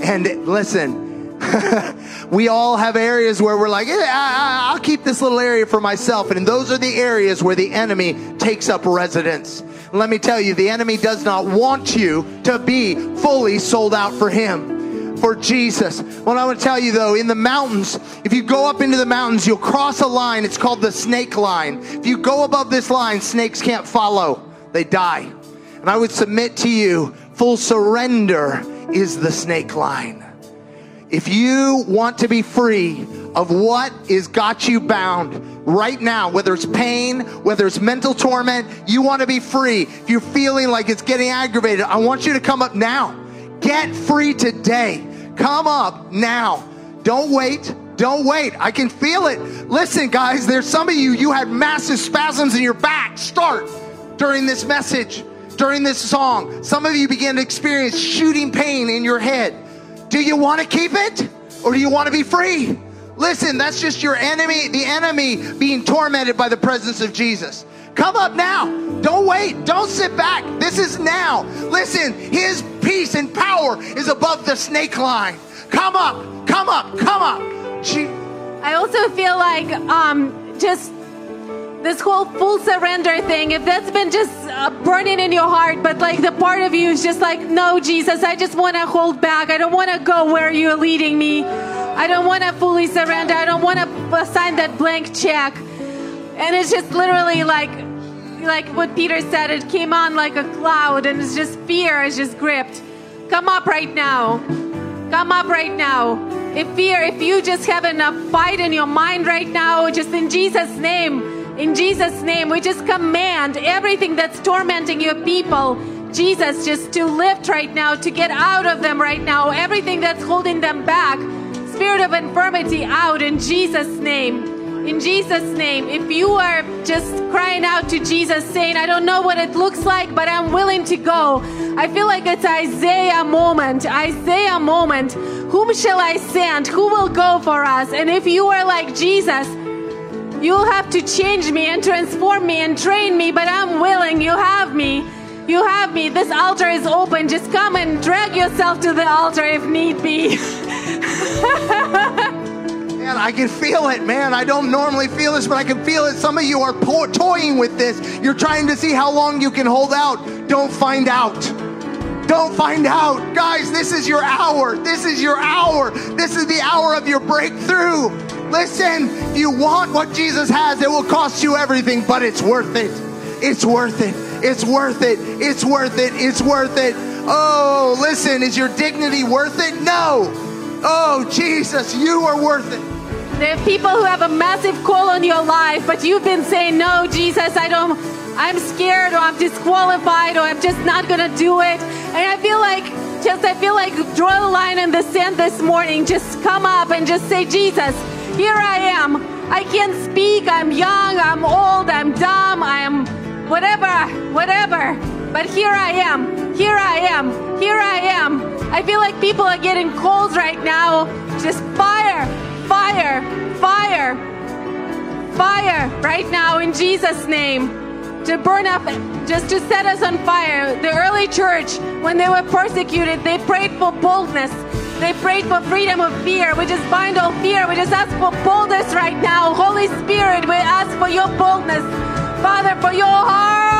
And listen, *laughs* we all have areas where we're like, "Eh, I, I, I'll keep this little area for myself. And those are the areas where the enemy takes up residence. Let me tell you, the enemy does not want you to be fully sold out for him. For Jesus. What I want to tell you though, in the mountains, if you go up into the mountains, you'll cross a line. It's called the snake line. If you go above this line, snakes can't follow, they die. And I would submit to you, full surrender is the snake line. If you want to be free of what is got you bound right now, whether it's pain, whether it's mental torment, you want to be free. If you're feeling like it's getting aggravated, I want you to come up now. Get free today. Come up now. Don't wait. Don't wait. I can feel it. Listen, guys, there's some of you, you had massive spasms in your back start during this message, during this song. Some of you began to experience shooting pain in your head. Do you want to keep it or do you want to be free? Listen, that's just your enemy, the enemy being tormented by the presence of Jesus. Come up now. Don't wait. Don't sit back. This is now. Listen, his peace and power is above the snake line. Come up. Come up. Come up. I also feel like um, just this whole full surrender thing, if that's been just uh, burning in your heart, but like the part of you is just like, no, Jesus, I just want to hold back. I don't want to go where you're leading me. I don't want to fully surrender. I don't want to sign that blank check. And it's just literally like, like what Peter said, it came on like a cloud and it's just fear is just gripped. Come up right now. Come up right now. If fear, if you just have a fight in your mind right now, just in Jesus' name, in Jesus' name, we just command everything that's tormenting your people, Jesus, just to lift right now, to get out of them right now, everything that's holding them back, spirit of infirmity out in Jesus' name. In Jesus' name, if you are just crying out to Jesus, saying, I don't know what it looks like, but I'm willing to go. I feel like it's Isaiah moment. Isaiah moment. Whom shall I send? Who will go for us? And if you are like Jesus, You'll have to change me and transform me and train me, but I'm willing. You have me. You have me. This altar is open. Just come and drag yourself to the altar if need be. *laughs* Man, I can feel it, man. I don't normally feel this, but I can feel it. Some of you are po- toying with this. You're trying to see how long you can hold out. Don't find out. Don't find out. Guys, this is your hour. This is your hour. This is the hour of your breakthrough. Listen, if you want what Jesus has, it will cost you everything, but it's worth it. It's worth it. It's worth it. It's worth it. It's worth it. Oh, listen, is your dignity worth it? No. Oh, Jesus, you are worth it. There are people who have a massive call on your life, but you've been saying, No, Jesus, I don't, I'm scared, or I'm disqualified, or I'm just not gonna do it. And I feel like, just, I feel like draw the line in the sand this morning. Just come up and just say, Jesus, here I am. I can't speak. I'm young. I'm old. I'm dumb. I am whatever, whatever. But here I am. Here I am. Here I am. I feel like people are getting cold right now. Just fire, fire, fire, fire right now in Jesus' name. To burn up, just to set us on fire. The early church, when they were persecuted, they prayed for boldness. They prayed for freedom of fear. We just bind all fear. We just ask for boldness right now. Holy Spirit, we ask for your boldness. Father, for your heart.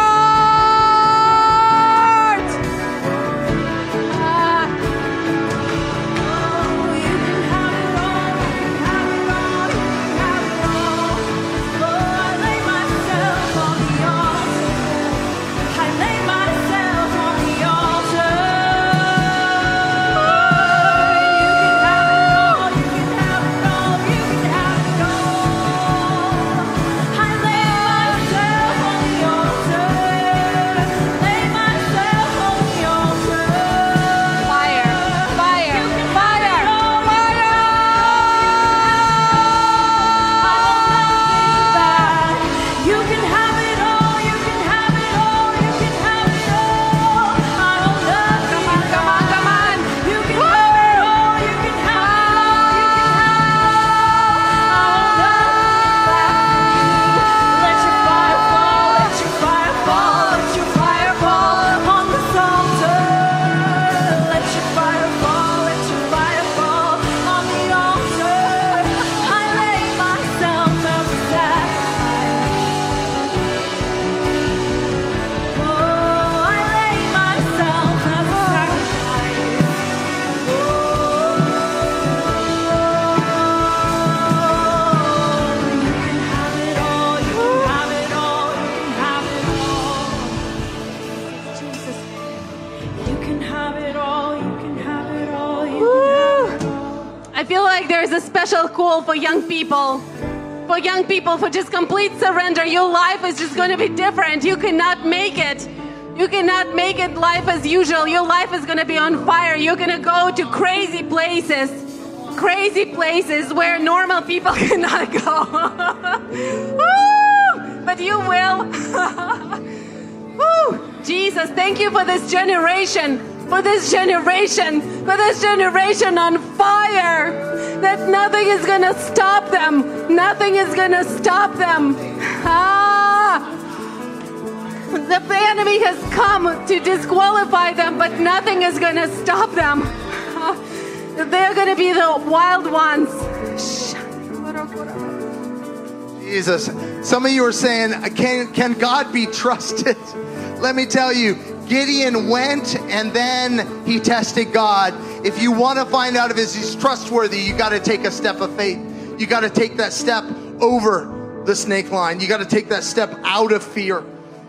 Young people. For young people, for just complete surrender. Your life is just going to be different. You cannot make it. You cannot make it life as usual. Your life is going to be on fire. You're going to go to crazy places. Crazy places where normal people *laughs* cannot go. *laughs* But you will. *laughs* Jesus, thank you for this generation, for this generation, for this generation on fire. That nothing is going to stop them. Nothing is going to stop them. Ah! The enemy has come to disqualify them, but nothing is going to stop them. They're going to be the wild ones. Jesus. Some of you are saying, can, can God be trusted? *laughs* Let me tell you, Gideon went and then he tested God. If you want to find out if he's trustworthy, you got to take a step of faith. You got to take that step over the snake line. You got to take that step out of fear.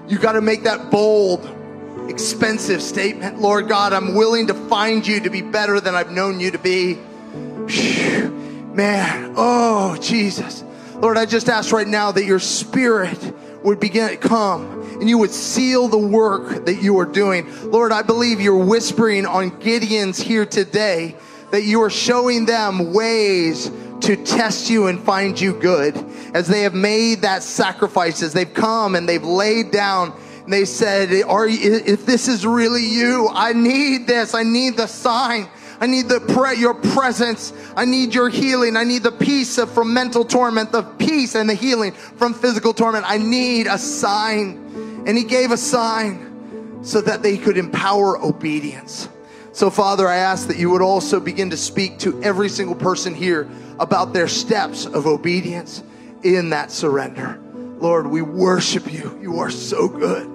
You got to make that bold, expensive statement. Lord God, I'm willing to find you to be better than I've known you to be. Man, oh, Jesus. Lord, I just ask right now that your spirit would begin to come and you would seal the work that you are doing. Lord, I believe you're whispering on Gideon's here today that you are showing them ways to test you and find you good as they have made that sacrifice, as they've come and they've laid down and they said, are if this is really you, I need this. I need the sign. I need the pre- your presence. I need your healing. I need the peace of, from mental torment, the peace and the healing from physical torment. I need a sign. And he gave a sign so that they could empower obedience. So, Father, I ask that you would also begin to speak to every single person here about their steps of obedience in that surrender. Lord, we worship you. You are so good.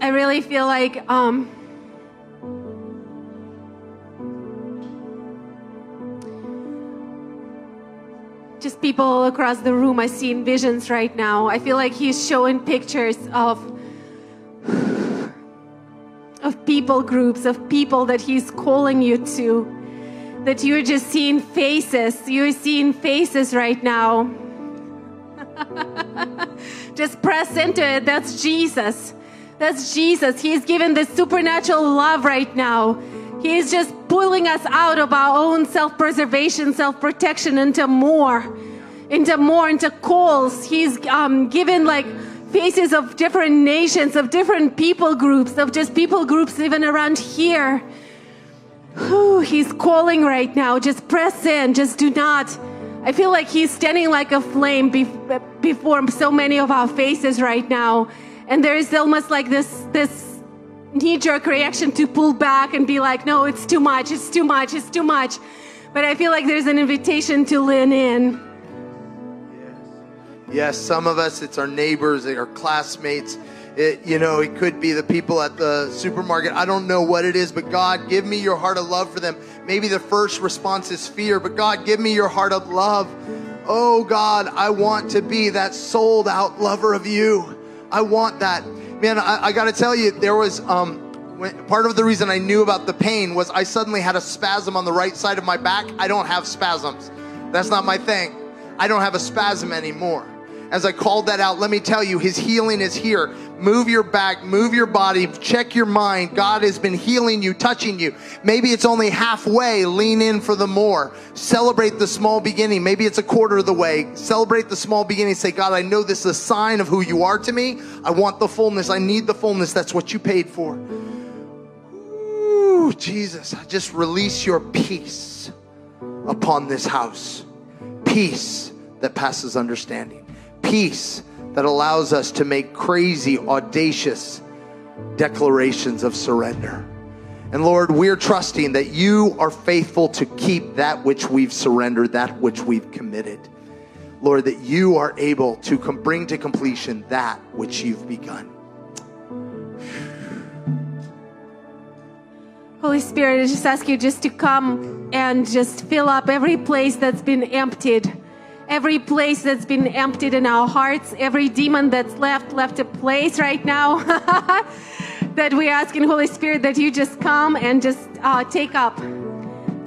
I really feel like um, just people across the room. I see in visions right now. I feel like he's showing pictures of of people groups, of people that he's calling you to. That you're just seeing faces. You're seeing faces right now. *laughs* just press into it. That's Jesus. That's Jesus. He's given this supernatural love right now. He is just pulling us out of our own self preservation, self protection into more, into more, into calls. He's um, given like faces of different nations, of different people groups, of just people groups even around here. Whew, he's calling right now. Just press in. Just do not. I feel like he's standing like a flame before so many of our faces right now. And there is almost like this, this knee jerk reaction to pull back and be like, no, it's too much, it's too much, it's too much. But I feel like there's an invitation to lean in. Yes, some of us, it's our neighbors, our classmates. It, you know, it could be the people at the supermarket. I don't know what it is, but God, give me your heart of love for them. Maybe the first response is fear, but God, give me your heart of love. Oh God, I want to be that sold out lover of you. I want that man, I, I got to tell you, there was um, when, part of the reason I knew about the pain was I suddenly had a spasm on the right side of my back. I don't have spasms. That's not my thing. I don't have a spasm anymore as I called that out, let me tell you, His healing is here. Move your back, move your body, check your mind. God has been healing you, touching you. Maybe it's only halfway. Lean in for the more. Celebrate the small beginning. Maybe it's a quarter of the way. Celebrate the small beginning. Say, God, I know this is a sign of who you are to me. I want the fullness. I need the fullness. That's what you paid for. Ooh, Jesus, I just release your peace upon this house. Peace that passes understanding peace that allows us to make crazy, audacious declarations of surrender. And Lord, we're trusting that you are faithful to keep that which we've surrendered, that which we've committed. Lord, that you are able to com- bring to completion that which you've begun. Holy Spirit, I just ask you just to come and just fill up every place that's been emptied every place that's been emptied in our hearts, every demon that's left, left a place right now. *laughs* that we're asking, Holy Spirit, that you just come and just uh, take up.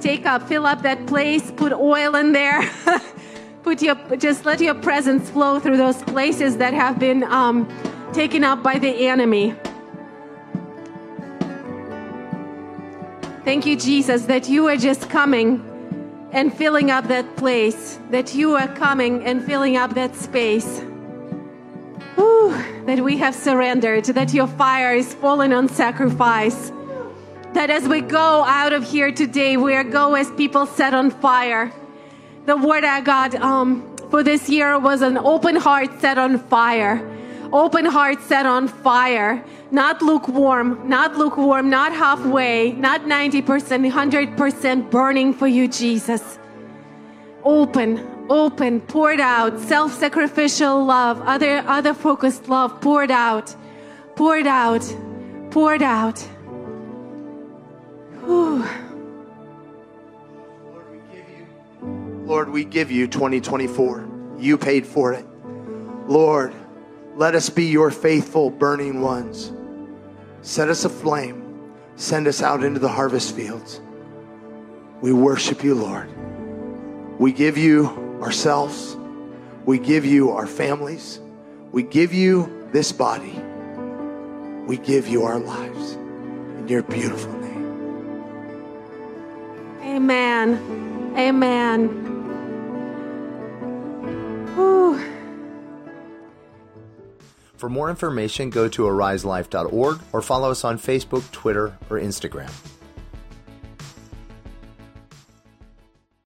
take up, fill up that place, put oil in there. *laughs* put your, just let your presence flow through those places that have been um, taken up by the enemy. Thank you, Jesus, that you are just coming and filling up that place, that you are coming and filling up that space. Whew, that we have surrendered, that your fire is falling on sacrifice. That as we go out of here today, we are go as people set on fire. The word I got um, for this year was an open heart set on fire. Open heart set on fire not lukewarm, not lukewarm, not halfway, not 90%, 100% burning for you, Jesus. Open, open, poured out, self sacrificial love, other, other focused love, poured out, poured out, poured out. Whew. Lord, we give you 2024. You paid for it. Lord, let us be your faithful, burning ones. Set us aflame. Send us out into the harvest fields. We worship you, Lord. We give you ourselves. We give you our families. We give you this body. We give you our lives in your beautiful name. Amen. Amen. Whew. For more information, go to ariselife.org or follow us on Facebook, Twitter, or Instagram.